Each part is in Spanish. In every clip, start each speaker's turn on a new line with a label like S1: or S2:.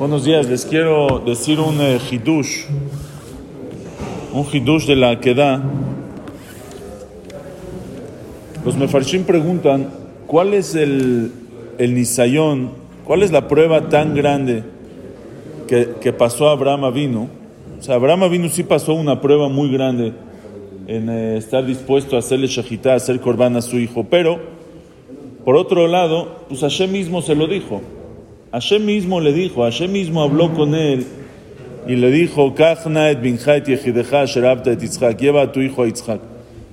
S1: Buenos días, les quiero decir un eh, hidush, un hidush de la queda. Los mefarshim preguntan, ¿cuál es el, el nisayón, cuál es la prueba tan grande que, que pasó a Abraham Avinu? O sea, Abraham Avinu sí pasó una prueba muy grande en eh, estar dispuesto a hacerle shahitá, a hacer korban a su hijo, pero por otro lado, pues Hashem mismo se lo dijo. Hashem mismo le dijo, Hashem mismo habló con él y le dijo, lleva a tu hijo a Yitzhak.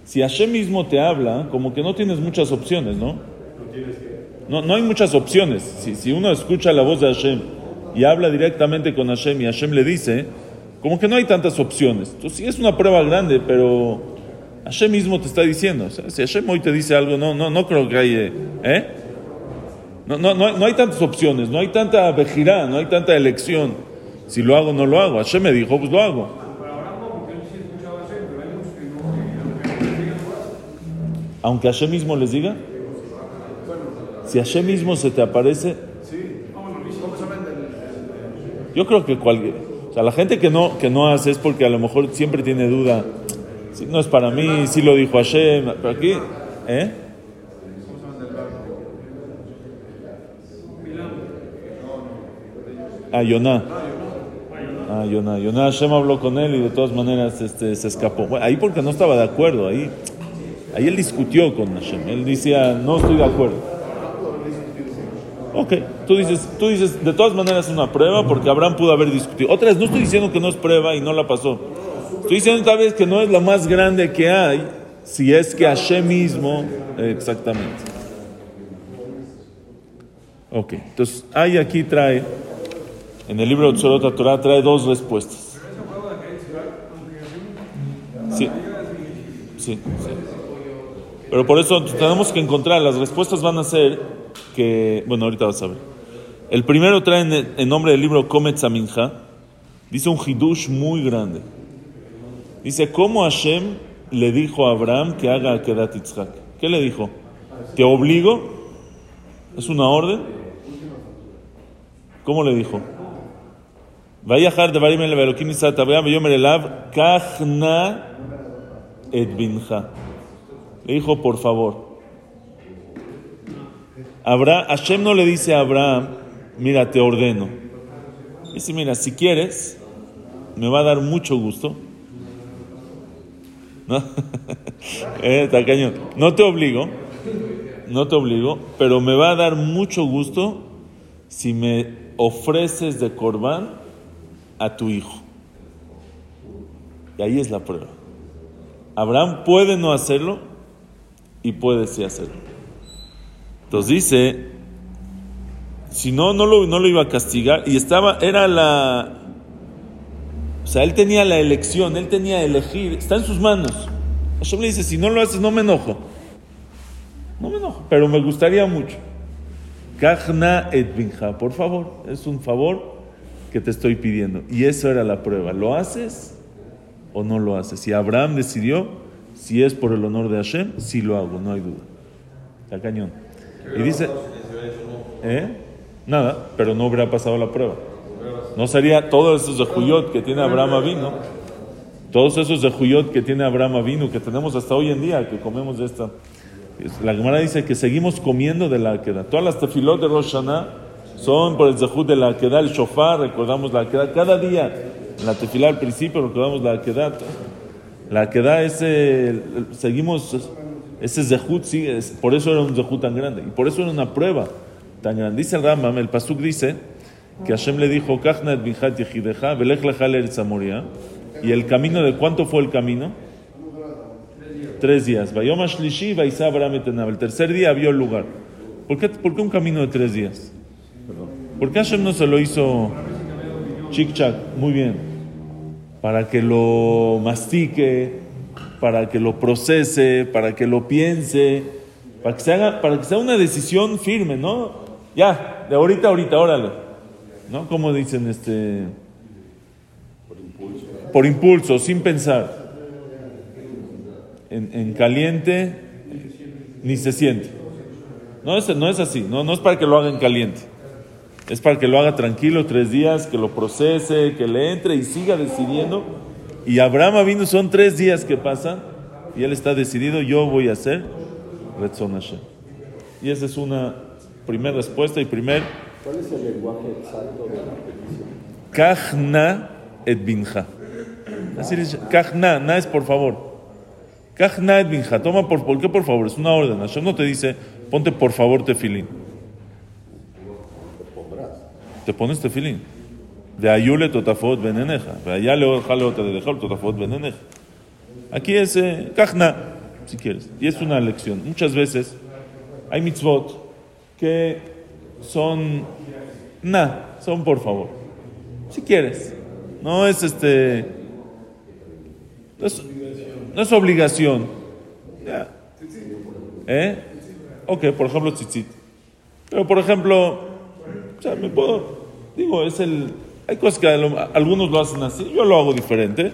S1: Si Hashem mismo te habla, como que no tienes muchas opciones, ¿no? No, no hay muchas opciones. Si, si uno escucha la voz de Hashem y habla directamente con Hashem y Hashem le dice, como que no hay tantas opciones. Entonces sí es una prueba grande, pero Hashem mismo te está diciendo. O sea, si Hashem hoy te dice algo, no, no, no creo que haya... ¿Eh? No, no, no, hay tantas opciones, no hay tanta vejirá, no hay tanta elección. Si lo hago no lo hago. Hashem me dijo, pues lo hago. Aunque Hashem mismo les diga, si Hashem mismo se te aparece, yo creo que cualquier, o sea, la gente que no, que no hace es porque a lo mejor siempre tiene duda, si no es para mí, si lo dijo Hashem, pero aquí, ¿eh? Ah, Yoná. Ah, Yoná. Yoná, Hashem habló con él y de todas maneras este, se escapó. Bueno, ahí porque no estaba de acuerdo, ahí, ahí él discutió con Hashem. Él decía, no estoy de acuerdo. Ok, tú dices, tú dices, de todas maneras es una prueba porque Abraham pudo haber discutido. Otra vez, no estoy diciendo que no es prueba y no la pasó. Estoy diciendo tal vez que no es la más grande que hay, si es que Hashem mismo, exactamente. Ok, entonces ahí aquí trae, en el libro de Tzorot Torah trae dos respuestas. Sí, sí, sí. Pero por eso tenemos que encontrar, las respuestas van a ser que, bueno, ahorita vas a ver. El primero trae en, en nombre del libro Komet Zaminja, dice un hidush muy grande. Dice, ¿cómo Hashem le dijo a Abraham que haga Akedat Yitzhak? ¿Qué le dijo? ¿Te obligo? ¿Es una orden? ¿Cómo le dijo? Binja. Le dijo, por favor. Hashem no le dice a Abraham, mira, te ordeno. Dice, mira, si quieres, me va a dar mucho gusto. ¿No? eh. No te obligo, no te obligo, pero me va a dar mucho gusto si me ofreces de corbán a tu hijo. Y ahí es la prueba. Abraham puede no hacerlo y puede sí hacerlo. Entonces dice, si no, no lo, no lo iba a castigar y estaba, era la, o sea, él tenía la elección, él tenía elegir, está en sus manos. Hashem le dice, si no lo haces, no me enojo. No me enojo, pero me gustaría mucho. Kajna et por favor, es un favor que te estoy pidiendo. Y eso era la prueba. ¿Lo haces o no lo haces? Si Abraham decidió, si es por el honor de Hashem, sí lo hago, no hay duda. Está cañón. Y dice, ¿eh? Nada, pero no hubiera pasado la prueba. No sería todos esos de Juyot que tiene Abraham Avino, todos esos de Juyot que tiene Abraham Avino, que tenemos hasta hoy en día, que comemos de esta. La Gemara dice que seguimos comiendo de la queda. Todas las tefilot de Rosh Hashanah son por el zehut de la queda, el shofar, recordamos la queda. Cada día, en la tefilá al principio, recordamos la queda. La queda es, seguimos ese zehut, sí, es, por eso era un zehut tan grande. Y por eso era una prueba tan grande. Dice el Rambam, el Pasuk dice que Hashem le dijo. Y el camino, ¿de cuánto fue el camino? Tres días. El tercer día vio el lugar. ¿Por qué, ¿Por qué un camino de tres días? ¿Por qué Hashem no se lo hizo chic-chac? Muy bien. Para que lo mastique, para que lo procese, para que lo piense, para que se haga, para que sea una decisión firme, ¿no? Ya, de ahorita, ahorita, órale. ¿No? Como dicen este. Por impulso. Por impulso, sin pensar. En, en caliente, ni se siente. No es, no es así, no, no es para que lo hagan caliente. Es para que lo haga tranquilo tres días, que lo procese, que le entre y siga decidiendo. Y Abraham vino, son tres días que pasan y él está decidido, yo voy a hacer Retzon Hashem. Y esa es una primera respuesta y primer...
S2: ¿Cuál es el lenguaje exacto de la petición?
S1: Kachna et binja. Así dice, Kachna, na es por favor. Kachna et binja. Toma por, ¿por qué por favor? Es una orden. Hashem no te dice, ponte por favor tefilín.
S2: Te
S1: pones tefilín. De ayule totafot beneneja. De allá le jale otra de dejar totafot beneneja. Aquí es eh, si quieres. Y es una lección. Muchas veces hay mitzvot que son na, son por favor. Si quieres. No es este. No es, no es obligación. Ya. ¿Eh? Ok, por ejemplo, tzitzit. Pero por ejemplo, o sea, me puedo. Digo, es el. Hay cosas que algunos lo hacen así, yo lo hago diferente.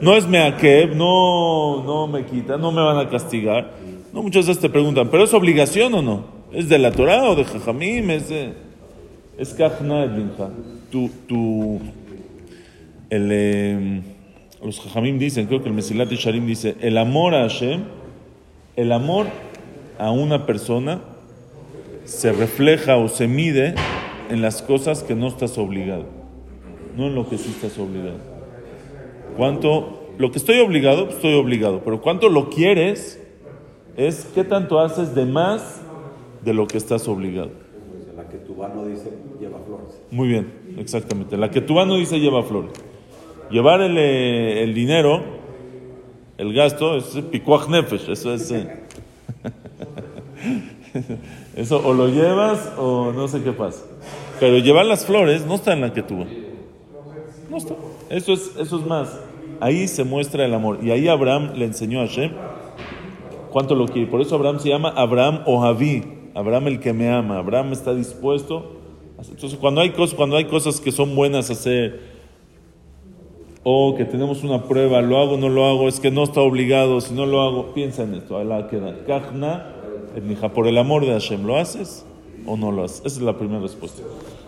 S1: No es meakeb, no, no me quita, no me van a castigar. No, muchas veces te preguntan, ¿pero es obligación o no? ¿Es de la Torah o de Jajamim? Es de. Es Edlinja. Tu, tu, el, eh, los Jajamim dicen, creo que el Mesilat y Sharim dice, el amor a Hashem, el amor a una persona se refleja o se mide en las cosas que no estás obligado, no en lo que sí estás obligado. ¿Cuánto? Lo que estoy obligado, pues estoy obligado, pero cuánto lo quieres es qué tanto haces de más de lo que estás obligado.
S2: Pues la que tu no dice lleva flores.
S1: Muy bien, exactamente. La que tu no dice lleva flores. Llevar el, eh, el dinero, el gasto, es picuaj nefesh, eso es... eh, eso o lo llevas o no sé qué pasa. Pero llevar las flores no está en la que está. Eso es, eso es más. Ahí se muestra el amor. Y ahí Abraham le enseñó a Hashem cuánto lo quiere. Por eso Abraham se llama Abraham Ojaví. Abraham el que me ama. Abraham está dispuesto. Entonces, cuando hay, cosas, cuando hay cosas que son buenas hacer, o que tenemos una prueba, lo hago, no lo hago, es que no está obligado, si no lo hago, piensa en esto. Alá queda. Etnija, por el amor de Hashem, ¿lo haces o no lo haces? Esa es la primera respuesta.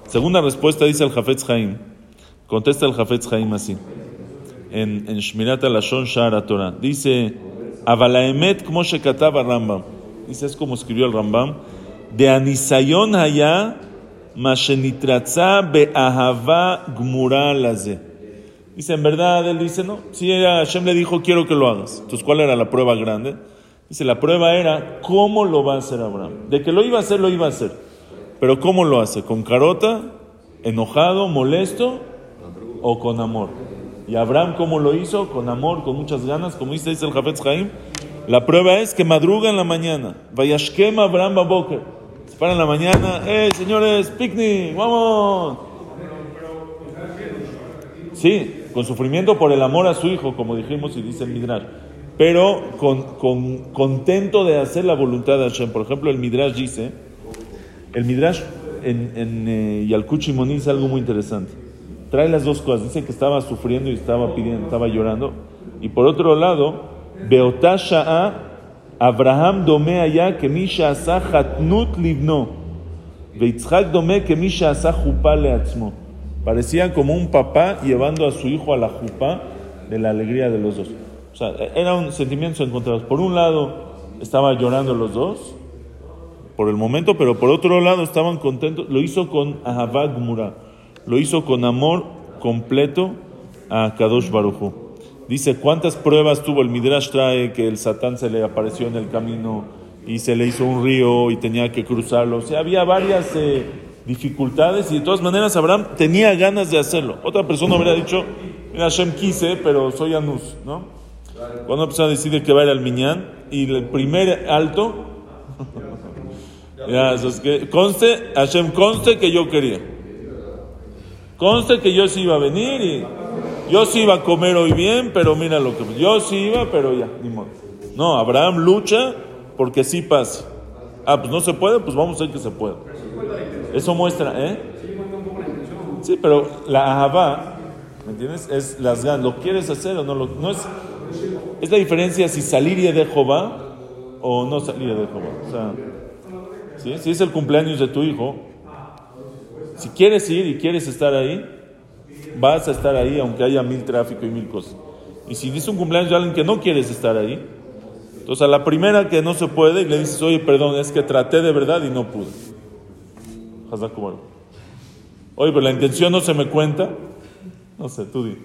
S1: Segunda respuesta dice el Jafetz Haim. Contesta el Jafetz Haim así. En, en Shmirat Alashon Shara Torah. Dice, Avalaemet como shekataba Rambam. Dice, es como escribió el Rambam. De anisayon haya mashenitratza be'ahava gmura laze. Dice, en verdad, él dice, no, si Hashem le dijo, quiero que lo hagas. Entonces, ¿cuál era la prueba grande? Dice, la prueba era, ¿cómo lo va a hacer Abraham? De que lo iba a hacer, lo iba a hacer. Pero ¿cómo lo hace? ¿Con carota? ¿Enojado? ¿Molesto? ¿O con amor? Y Abraham, ¿cómo lo hizo? Con amor, con muchas ganas, como dice, dice el Jafetz Haim. La prueba es que madruga en la mañana. Vayashkem Abraham Baboker. Se para en la mañana, ¡eh, señores, picnic! ¡Vamos! Sí, con sufrimiento por el amor a su hijo, como dijimos y dice el Midrash. Pero con, con- contento de hacer la voluntad de Hashem. Por ejemplo, el Midrash dice, el Midrash en, en eh, Shimoni dice algo muy interesante. Trae las dos cosas. Dice que estaba sufriendo y estaba pidiendo, estaba llorando. Y por otro lado, Beotá Sha'a, Abraham dome allá que Misha asa hatnut livno. Veitzhak dome que Misha asa jupá leatzmo. Parecía como un papá llevando a su hijo a la jupá de la alegría de los dos. O sea, eran sentimientos encontrados. Por un lado, estaban llorando los dos, por el momento, pero por otro lado estaban contentos. Lo hizo con Ahavá Gmura, lo hizo con amor completo a Kadosh Baruchu. Dice, ¿cuántas pruebas tuvo el Midrash trae que el Satán se le apareció en el camino y se le hizo un río y tenía que cruzarlo? O había varias eh, dificultades y de todas maneras Abraham tenía ganas de hacerlo. Otra persona hubiera dicho, mira, Hashem quise, pero soy Anus, ¿no? Cuando una persona decide que va a ir al Miñán y el primer alto, ya, es que conste, Hashem, conste que yo quería. Conste que yo sí iba a venir y yo sí iba a comer hoy bien, pero mira lo que yo sí iba, pero ya, ni modo. No, Abraham lucha porque sí pasa. Ah, pues no se puede, pues vamos a ver que se puede. Eso muestra, ¿eh? Sí, pero la ahabá, ¿me entiendes? Es las ganas. ¿Lo quieres hacer o no lo no es es la diferencia si salir de Jehová o no salir de Jehová. O sea, si es el cumpleaños de tu hijo, Si quieres ir y quieres estar ahí, vas a estar ahí aunque haya mil tráfico y mil cosas. Y si dice un cumpleaños de alguien que no quieres estar ahí, entonces a la primera que no se puede y le dices, oye, perdón, es que traté de verdad y no pude. Oye, pero la intención no se me cuenta. No sé, tú di.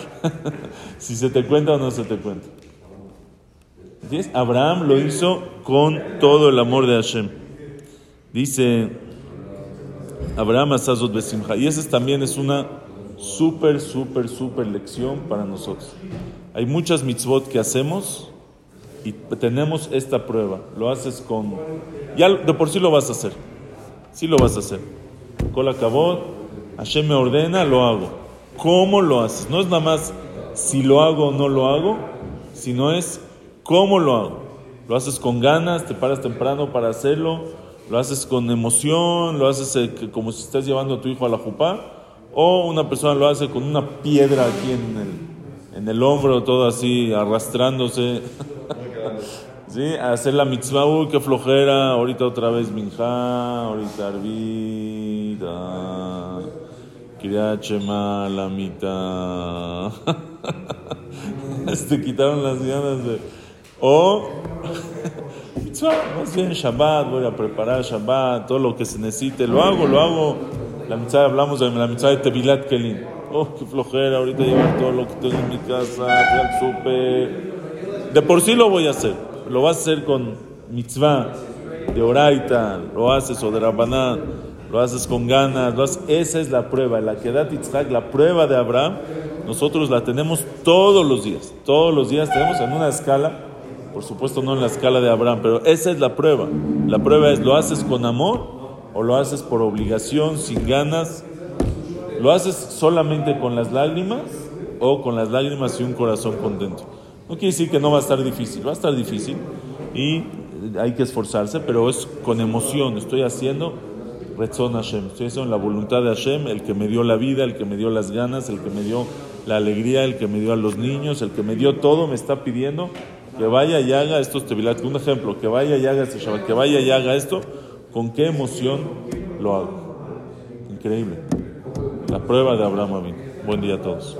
S1: si se te cuenta o no se te cuenta. Abraham lo hizo con todo el amor de Hashem. Dice Abraham Asazot Besimha. Y esa también es una súper, súper, súper lección para nosotros. Hay muchas mitzvot que hacemos y tenemos esta prueba. Lo haces con... Ya de por sí lo vas a hacer. Sí lo vas a hacer. Con la cabot, Hashem me ordena, lo hago. ¿Cómo lo haces? No es nada más si lo hago o no lo hago, sino es cómo lo hago. Lo haces con ganas, te paras temprano para hacerlo, lo haces con emoción, lo haces eh, como si estás llevando a tu hijo a la jupá, o una persona lo hace con una piedra aquí en el, en el hombro, todo así arrastrándose. ¿Sí? hacer la mitzvah, uy, qué flojera, ahorita otra vez minja, ahorita arvita, Chema, la mitad. Te quitaron las ganas de. O, mitzvah, más bien Shabbat, voy a preparar Shabbat, todo lo que se necesite, lo hago, lo hago. La mitzvah, hablamos de la mitzvah de Tevilat Kelin. Oh, qué flojera, ahorita llevar todo lo que tengo en mi casa, al súper. De por sí lo voy a hacer lo vas a hacer con mitzvah, de oraita, lo haces o de rabaná, lo haces con ganas, esa es la prueba, la que da Yitzhak, la prueba de Abraham, nosotros la tenemos todos los días, todos los días tenemos en una escala, por supuesto no en la escala de Abraham, pero esa es la prueba. La prueba es, ¿lo haces con amor o lo haces por obligación, sin ganas? ¿Lo haces solamente con las lágrimas o con las lágrimas y un corazón contento? No quiere decir que no va a estar difícil, va a estar difícil y hay que esforzarse, pero es con emoción. Estoy haciendo Retzon Hashem, estoy haciendo la voluntad de Hashem, el que me dio la vida, el que me dio las ganas, el que me dio la alegría, el que me dio a los niños, el que me dio todo, me está pidiendo que vaya y haga estos tevilat. Un ejemplo, que vaya y haga este Shabbat, que vaya y haga esto, con qué emoción lo hago. Increíble. La prueba de Abraham Buen día a todos.